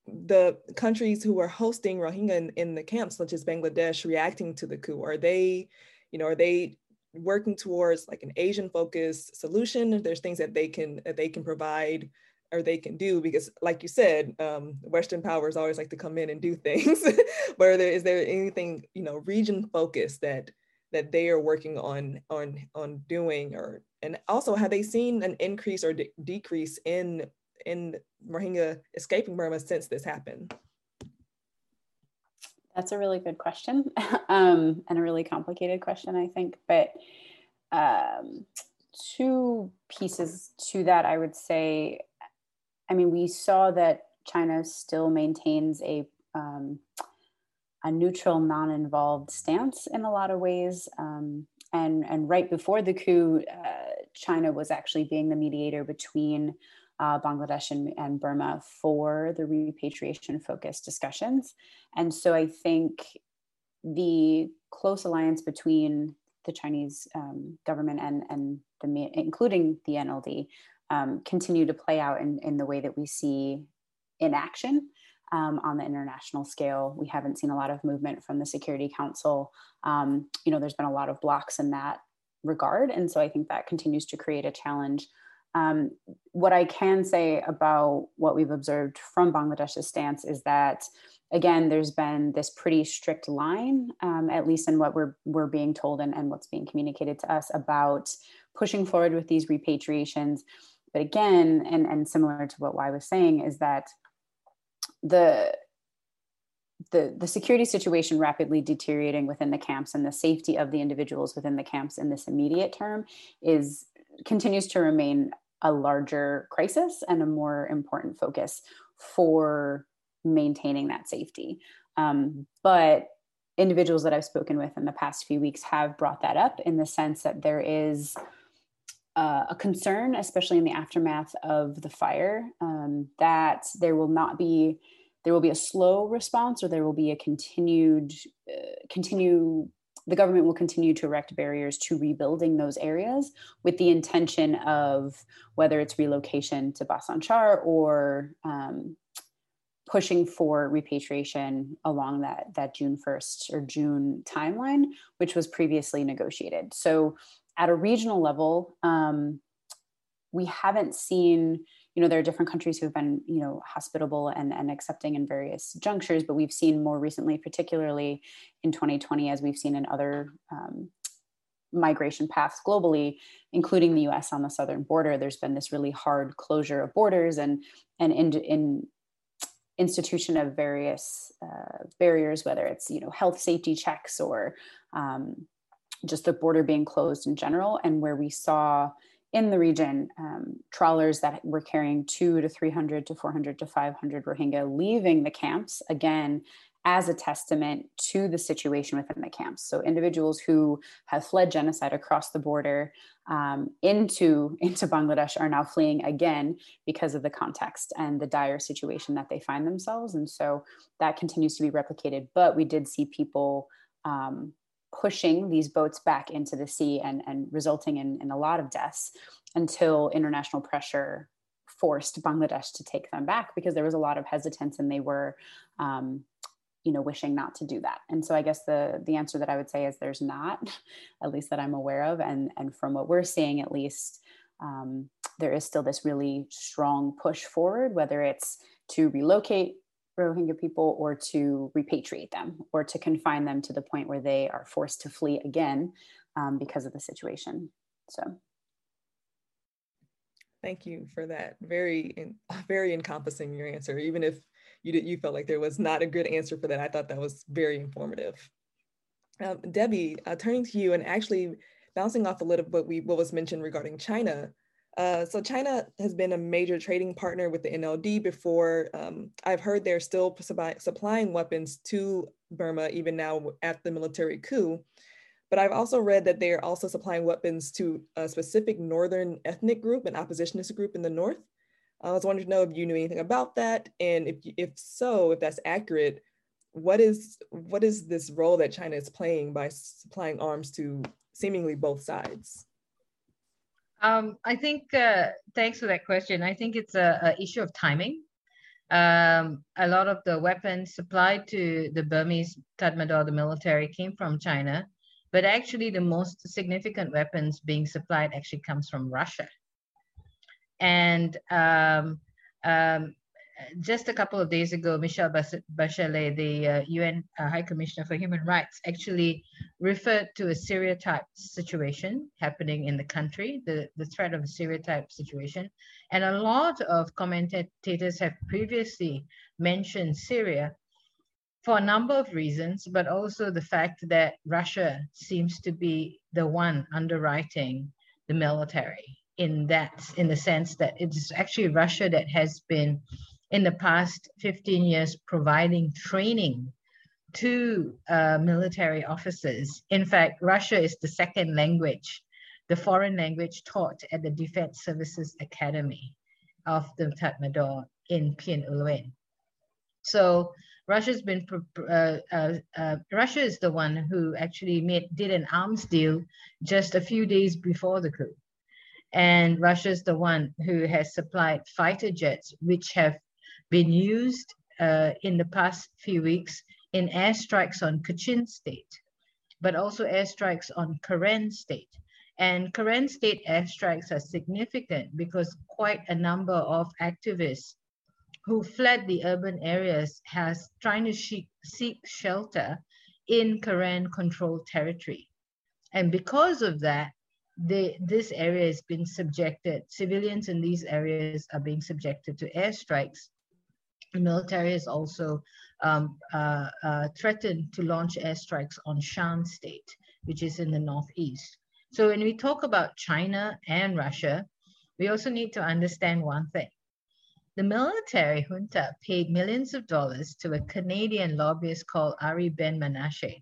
the countries who are hosting Rohingya in, in, the camps, such as Bangladesh, reacting to the coup? Are they, you know, are they working towards like an Asian focused solution? There's things that they can that they can provide or they can do because, like you said, um, Western powers always like to come in and do things. but there, is there anything you know region focused that that they are working on on on doing or and also have they seen an increase or de- decrease in in Rohingya escaping Burma since this happened? That's a really good question um, and a really complicated question, I think. But um, two pieces to that, I would say. I mean, we saw that China still maintains a um, a neutral, non-involved stance in a lot of ways. Um, and and right before the coup, uh, China was actually being the mediator between uh, Bangladesh and, and, Burma for the repatriation focused discussions. And so I think the close alliance between the Chinese um, government and, and the, including the NLD, um, continue to play out in, in the way that we see in action. Um, on the international scale. We haven't seen a lot of movement from the Security Council. Um, you know, there's been a lot of blocks in that regard. And so I think that continues to create a challenge um, what I can say about what we've observed from Bangladesh's stance is that, again, there's been this pretty strict line, um, at least in what we're, we're being told and, and what's being communicated to us about pushing forward with these repatriations. But again, and, and similar to what Wai was saying, is that the the, the security situation rapidly deteriorating within the camps and the safety of the individuals within the camps in this immediate term is continues to remain a larger crisis and a more important focus for maintaining that safety. Um, but individuals that I've spoken with in the past few weeks have brought that up in the sense that there is uh, a concern, especially in the aftermath of the fire, um, that there will not be there will be a slow response or there will be a continued uh, continue the government will continue to erect barriers to rebuilding those areas with the intention of whether it's relocation to Bhasan Char or um, pushing for repatriation along that, that June 1st or June timeline, which was previously negotiated. So at a regional level, um, we haven't seen you know there are different countries who have been you know hospitable and, and accepting in various junctures but we've seen more recently particularly in 2020 as we've seen in other um, migration paths globally including the us on the southern border there's been this really hard closure of borders and and in, in institution of various uh, barriers whether it's you know health safety checks or um, just the border being closed in general. And where we saw in the region, um, trawlers that were carrying two to 300 to 400 to 500 Rohingya leaving the camps, again, as a testament to the situation within the camps. So individuals who have fled genocide across the border um, into, into Bangladesh are now fleeing again because of the context and the dire situation that they find themselves. And so that continues to be replicated. But we did see people um, pushing these boats back into the sea and, and resulting in, in a lot of deaths until international pressure forced Bangladesh to take them back because there was a lot of hesitance and they were, um, you know, wishing not to do that. And so I guess the the answer that I would say is there's not, at least that I'm aware of, and and from what we're seeing at least, um, there is still this really strong push forward, whether it's to relocate Rohingya people or to repatriate them or to confine them to the point where they are forced to flee again um, because of the situation. So. Thank you for that. Very, very encompassing your answer. Even if you did, you felt like there was not a good answer for that. I thought that was very informative. Um, Debbie, uh, turning to you and actually bouncing off a little bit we, what was mentioned regarding China. Uh, so China has been a major trading partner with the NLD before. Um, I've heard they're still supplying weapons to Burma even now at the military coup. But I've also read that they are also supplying weapons to a specific northern ethnic group, an oppositionist group in the north. I was wondering to know if you knew anything about that, and if if so, if that's accurate, what is what is this role that China is playing by supplying arms to seemingly both sides? Um, I think, uh, thanks for that question. I think it's a, a issue of timing. Um, a lot of the weapons supplied to the Burmese Tatmadaw, the military, came from China, but actually the most significant weapons being supplied actually comes from Russia. And um, um, just a couple of days ago, Michelle Bachelet, the uh, UN uh, High Commissioner for Human Rights, actually referred to a Syria type situation happening in the country, the, the threat of a Syria type situation. And a lot of commentators have previously mentioned Syria for a number of reasons, but also the fact that Russia seems to be the one underwriting the military in that in the sense that it's actually Russia that has been in the past 15 years providing training to uh, military officers. In fact, Russia is the second language, the foreign language taught at the Defense Services Academy of the Tatmadaw in Pyin Oo Lwin. So Russia's been, uh, uh, uh, Russia is the one who actually made, did an arms deal just a few days before the coup. And Russia is the one who has supplied fighter jets, which have been used uh, in the past few weeks in airstrikes on Kachin state, but also airstrikes on Karen state. And Karen state airstrikes are significant because quite a number of activists who fled the urban areas has trying to seek shelter in Karen controlled territory. And because of that, they, this area has been subjected, civilians in these areas are being subjected to airstrikes the military has also um, uh, uh, threatened to launch airstrikes on Shan State, which is in the northeast. So when we talk about China and Russia, we also need to understand one thing. The military junta paid millions of dollars to a Canadian lobbyist called Ari Ben Menashe.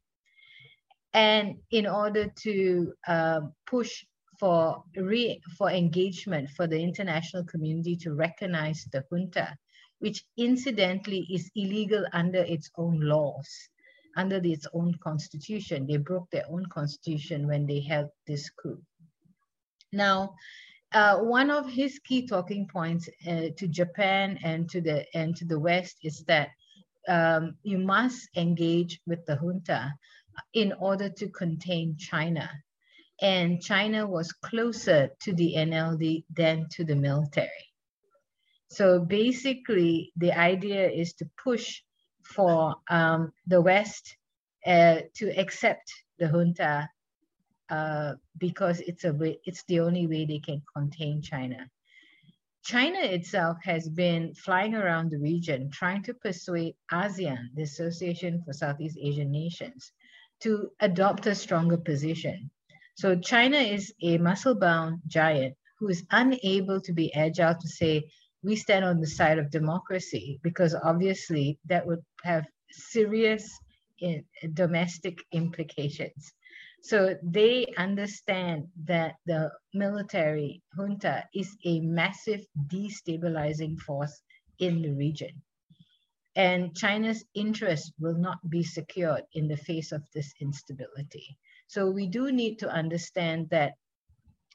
And in order to um, push for re, for engagement for the international community to recognize the junta, which incidentally is illegal under its own laws, under its own constitution. They broke their own constitution when they held this coup. Now, uh, one of his key talking points uh, to Japan and to the and to the West is that um, you must engage with the junta in order to contain China and China was closer to the NLD than to the military. So basically, the idea is to push for um, the West uh, to accept the junta uh, because it's a way, it's the only way they can contain China. China itself has been flying around the region trying to persuade ASEAN, the Association for Southeast Asian Nations, to adopt a stronger position. So China is a muscle-bound giant who is unable to be agile to say, we stand on the side of democracy, because obviously that would have serious domestic implications. So they understand that the military junta is a massive destabilizing force in the region. And China's interest will not be secured in the face of this instability. So we do need to understand that,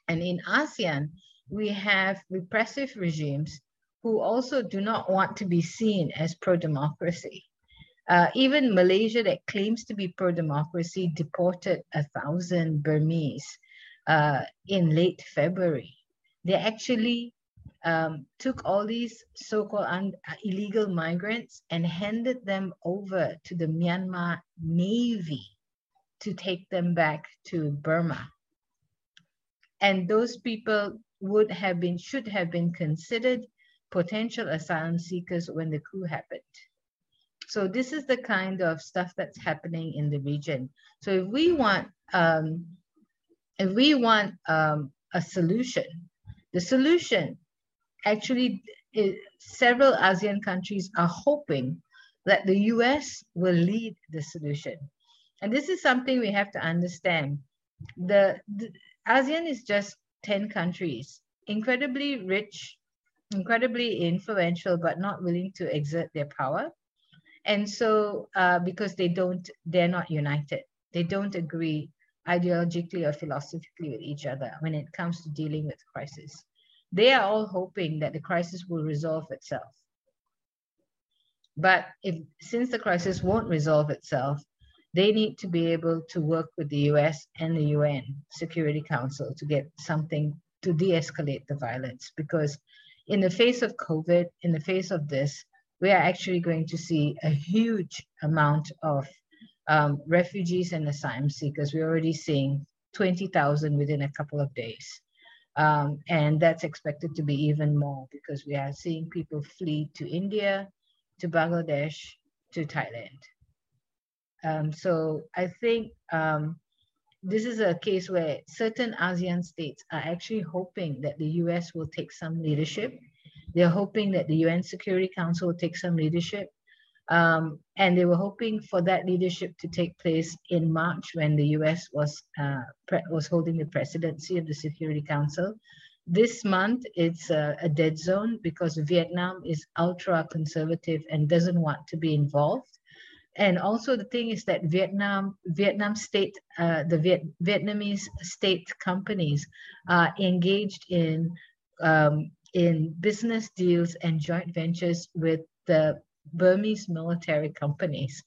and in ASEAN, we have repressive regimes who also do not want to be seen as pro-democracy. Uh, even Malaysia that claims to be pro-democracy deported a thousand Burmese uh, in late February. They actually um, took all these so-called un- illegal migrants and handed them over to the Myanmar Navy to take them back to Burma. And those people would have been, should have been considered potential asylum seekers when the coup happened. So this is the kind of stuff that's happening in the region. So if we want, um, if we want um, a solution, the solution actually is, several ASEAN countries are hoping that the US will lead the solution. And this is something we have to understand. The, the ASEAN is just 10 countries, incredibly rich, incredibly influential, but not willing to exert their power. And so, uh, because they don't, they're not united. They don't agree ideologically or philosophically with each other when it comes to dealing with crisis. They are all hoping that the crisis will resolve itself. But if since the crisis won't resolve itself, they need to be able to work with the US and the UN Security Council to get something to de escalate the violence. Because in the face of COVID, in the face of this, we are actually going to see a huge amount of um, refugees and asylum seekers. We're already seeing 20,000 within a couple of days. Um, and that's expected to be even more because we are seeing people flee to India, to Bangladesh, to Thailand. Um, so I think um, this is a case where certain ASEAN states are actually hoping that the US will take some leadership. They're hoping that the UN Security Council will take some leadership. Um, and they were hoping for that leadership to take place in March when the US was, uh, was holding the presidency of the Security Council. This month, it's a, a dead zone because Vietnam is ultra conservative and doesn't want to be involved and also the thing is that Vietnam, Vietnam state, uh, the Viet, Vietnamese state companies are engaged in um, in business deals and joint ventures with the Burmese military companies.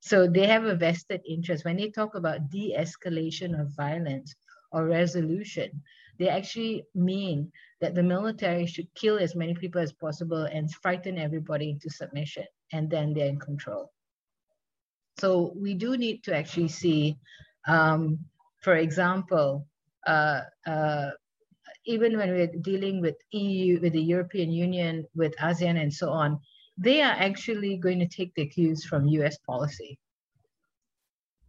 So they have a vested interest. When they talk about de-escalation of violence or resolution, they actually mean that the military should kill as many people as possible and frighten everybody into submission, and then they're in control. So we do need to actually see, um, for example, uh, uh, even when we're dealing with EU, with the European Union, with ASEAN and so on, they are actually going to take the cues from US policy.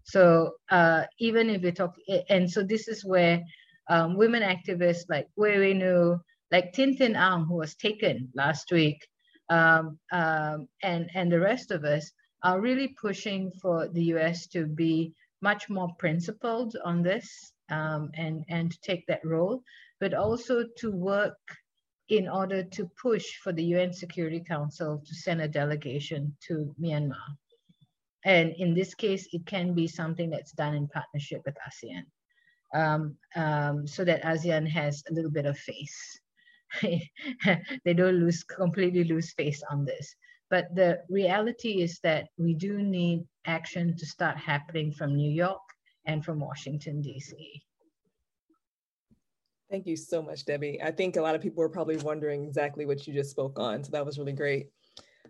So uh, even if we talk, and so this is where um, women activists like Wai like Thin Thin Aung, who was taken last week, um, um, and, and the rest of us are really pushing for the US to be much more principled on this um, and, and to take that role, but also to work in order to push for the UN Security Council to send a delegation to Myanmar. And in this case, it can be something that's done in partnership with ASEAN um, um, so that ASEAN has a little bit of face. they don't lose completely lose face on this. But the reality is that we do need action to start happening from New York and from Washington, D.C. Thank you so much, Debbie. I think a lot of people were probably wondering exactly what you just spoke on. So that was really great.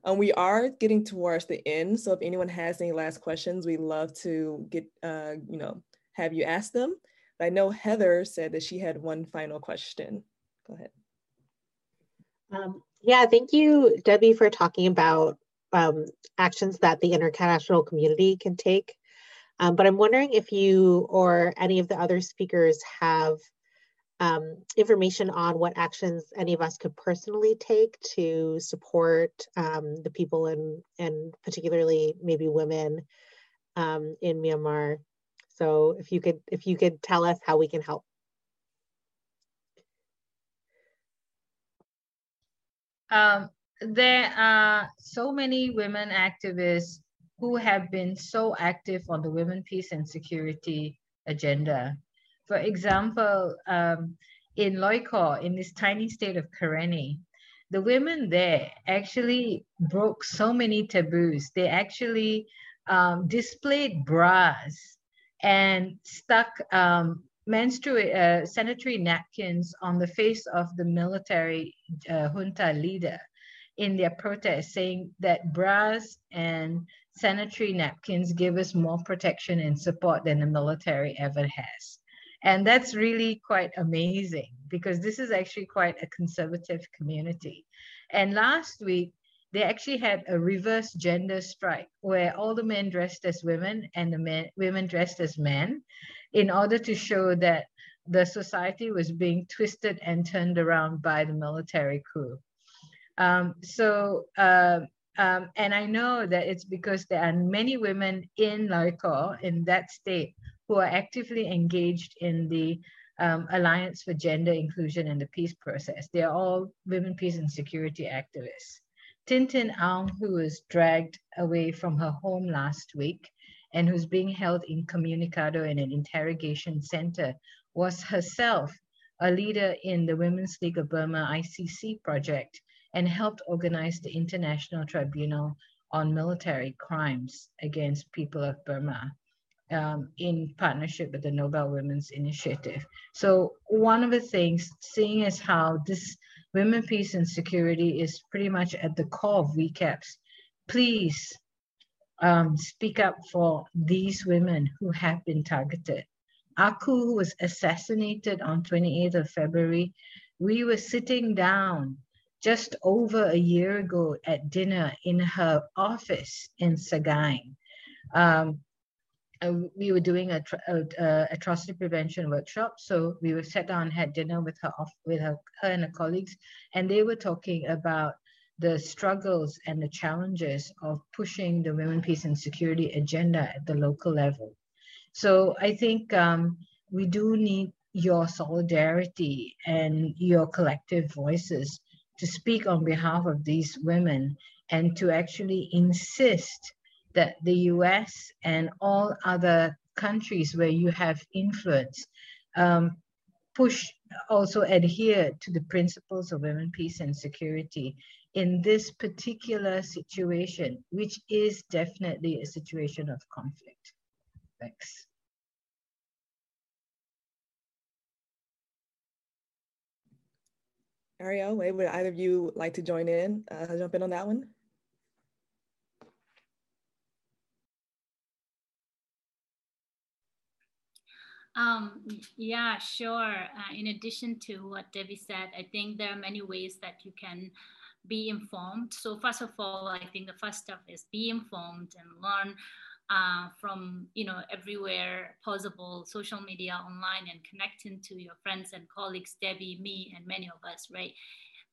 Um, we are getting towards the end. So if anyone has any last questions, we'd love to get, uh, you know, have you ask them. But I know Heather said that she had one final question. Go ahead. Um, yeah, thank you, Debbie, for talking about um, actions that the international community can take. Um, but I'm wondering if you or any of the other speakers have um, information on what actions any of us could personally take to support um, the people in, and particularly maybe women um, in Myanmar. So if you could, if you could tell us how we can help. Um, there are so many women activists who have been so active on the women, peace, and security agenda. For example, um, in Loikaw, in this tiny state of Karenni, the women there actually broke so many taboos. They actually um, displayed bras and stuck um, menstrual uh, sanitary napkins on the face of the military uh, junta leader in their protest, saying that bras and sanitary napkins give us more protection and support than the military ever has. And that's really quite amazing because this is actually quite a conservative community. And last week, they actually had a reverse gender strike where all the men dressed as women and the men, women dressed as men in order to show that the society was being twisted and turned around by the military coup. Um, so, uh, um, and I know that it's because there are many women in Loikaw, in that state, who are actively engaged in the um, Alliance for Gender Inclusion and the Peace Process. They are all women, peace, and security activists. Thin Thin Aung, who was dragged away from her home last week, and who's being held in incommunicado in an interrogation center, was herself a leader in the Women's League of Burma ICC project and helped organize the International Tribunal on Military Crimes against people of Burma um, in partnership with the Nobel Women's Initiative. So one of the things, seeing as how this women, peace and security is pretty much at the core of WCAPS, please um, speak up for these women who have been targeted. Aku was assassinated on 28th of February. We were sitting down just over a year ago at dinner in her office in Sagaing. Um, we were doing a, a, a, atrocity prevention workshop. So we were sat down, had dinner with her, with her, her and her colleagues, and they were talking about the struggles and the challenges of pushing the women, peace, and security agenda at the local level. So I think um, we do need your solidarity and your collective voices to speak on behalf of these women and to actually insist that the US and all other countries where you have influence um, push also adhere to the principles of women, peace, and security in this particular situation, which is definitely a situation of conflict. Thanks. Ariel, would either of you like to join in, uh, jump in on that one? Um, yeah, sure. Uh, in addition to what Debbie said, I think there are many ways that you can be informed. So first of all, I think the first step is be informed and learn uh, from you know everywhere possible, social media, online, and connecting to your friends and colleagues, Debbie, me, and many of us, right?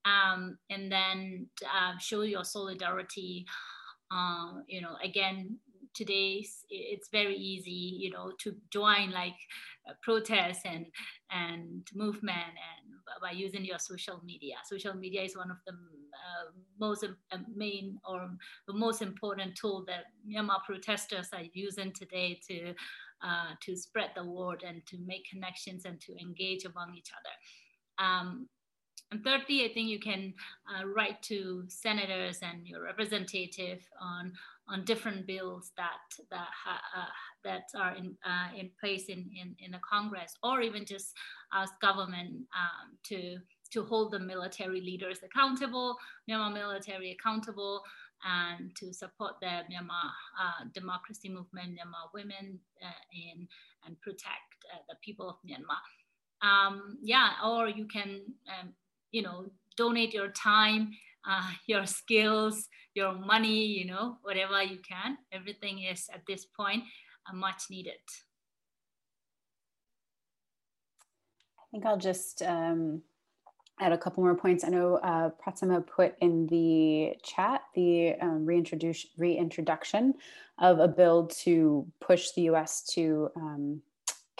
Um, and then uh, show your solidarity. Uh, you know, again, today it's very easy, you know, to join like protests and and movement and by using your social media. Social media is one of the uh, most uh, main or the most important tool that Myanmar protesters are using today to uh, to spread the word and to make connections and to engage among each other. Um, and thirdly, I think you can uh, write to senators and your representative on on different bills that that uh, that are in uh, in place in, in in the Congress, or even just ask government um, to to hold the military leaders accountable, Myanmar military accountable, and to support the Myanmar uh, democracy movement, Myanmar women, uh, in and protect uh, the people of Myanmar. Um, yeah, or you can um, you know, donate your time, uh, your skills, your money, you know, whatever you can. Everything is at this point uh, much needed. I think I'll just um, add a couple more points. I know uh, Pratima put in the chat the um, reintroduction of a bill to push the US to um,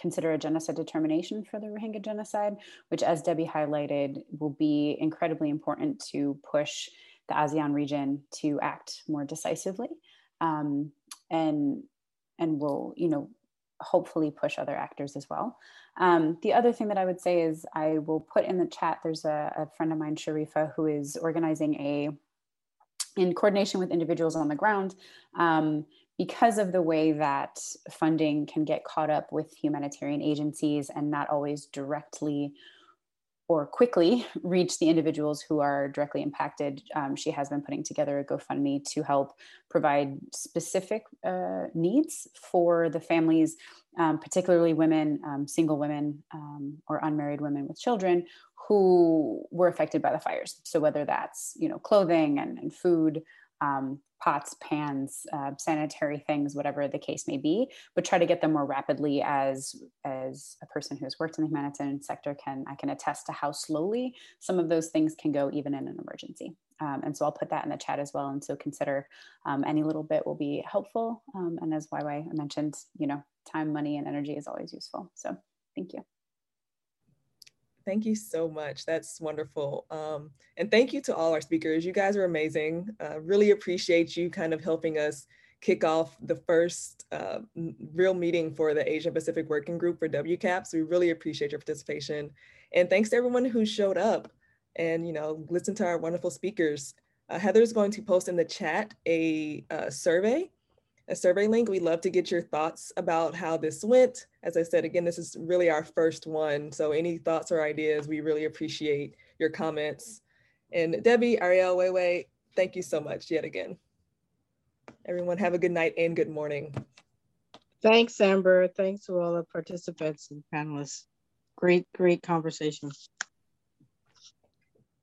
consider a genocide determination for the Rohingya genocide, which, as Debbie highlighted, will be incredibly important to push the ASEAN region to act more decisively, um, and and will you know hopefully push other actors as well. Um, the other thing that I would say is I will put in the chat. There's a, a friend of mine, Sharifa, who is organizing a in coordination with individuals on the ground. Um, because of the way that funding can get caught up with humanitarian agencies and not always directly or quickly reach the individuals who are directly impacted, um, she has been putting together a GoFundMe to help provide specific uh, needs for the families, um, particularly women, um, single women, um, or unmarried women with children who were affected by the fires. So whether that's you know clothing and, and food, um, pots, pans, uh, sanitary things, whatever the case may be, but try to get them more rapidly as as a person who has worked in the humanitarian sector can I can attest to how slowly some of those things can go even in an emergency. Um, and so I'll put that in the chat as well. And so consider um, any little bit will be helpful. Um, and as Wai Wai mentioned, you know, time, money, and energy is always useful. So thank you. Thank you so much. That's wonderful. Um, and thank you to all our speakers. You guys are amazing. Uh, really appreciate you kind of helping us kick off the first uh, real meeting for the Asia Pacific Working Group for WCAPS. We really appreciate your participation. And thanks to everyone who showed up and, you know, listened to our wonderful speakers. Uh, Heather's going to post in the chat a, a uh, survey a survey link. We'd love to get your thoughts about how this went. As I said, again, this is really our first one. So any thoughts or ideas, we really appreciate your comments. And Debbie, Ariel, Wai Wai, thank you so much yet again. Everyone have a good night and good morning. Thanks, Amber. Thanks to all the participants and panelists. Great, great conversation.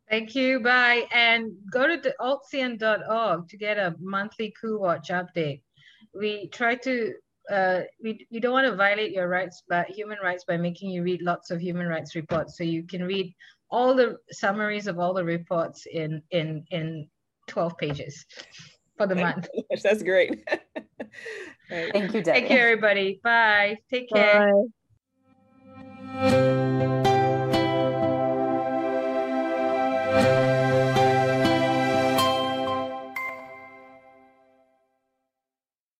Thank you. Bye. And go to altsean.org to get a monthly Coup Watch update we try to uh, we, we don't want to violate your rights but human rights by making you read lots of human rights reports. So you can read all the summaries of all the reports in in in 12 pages for the month. That's great. Right. thank you Debbie. thank you everybody. Bye. Take care. Bye.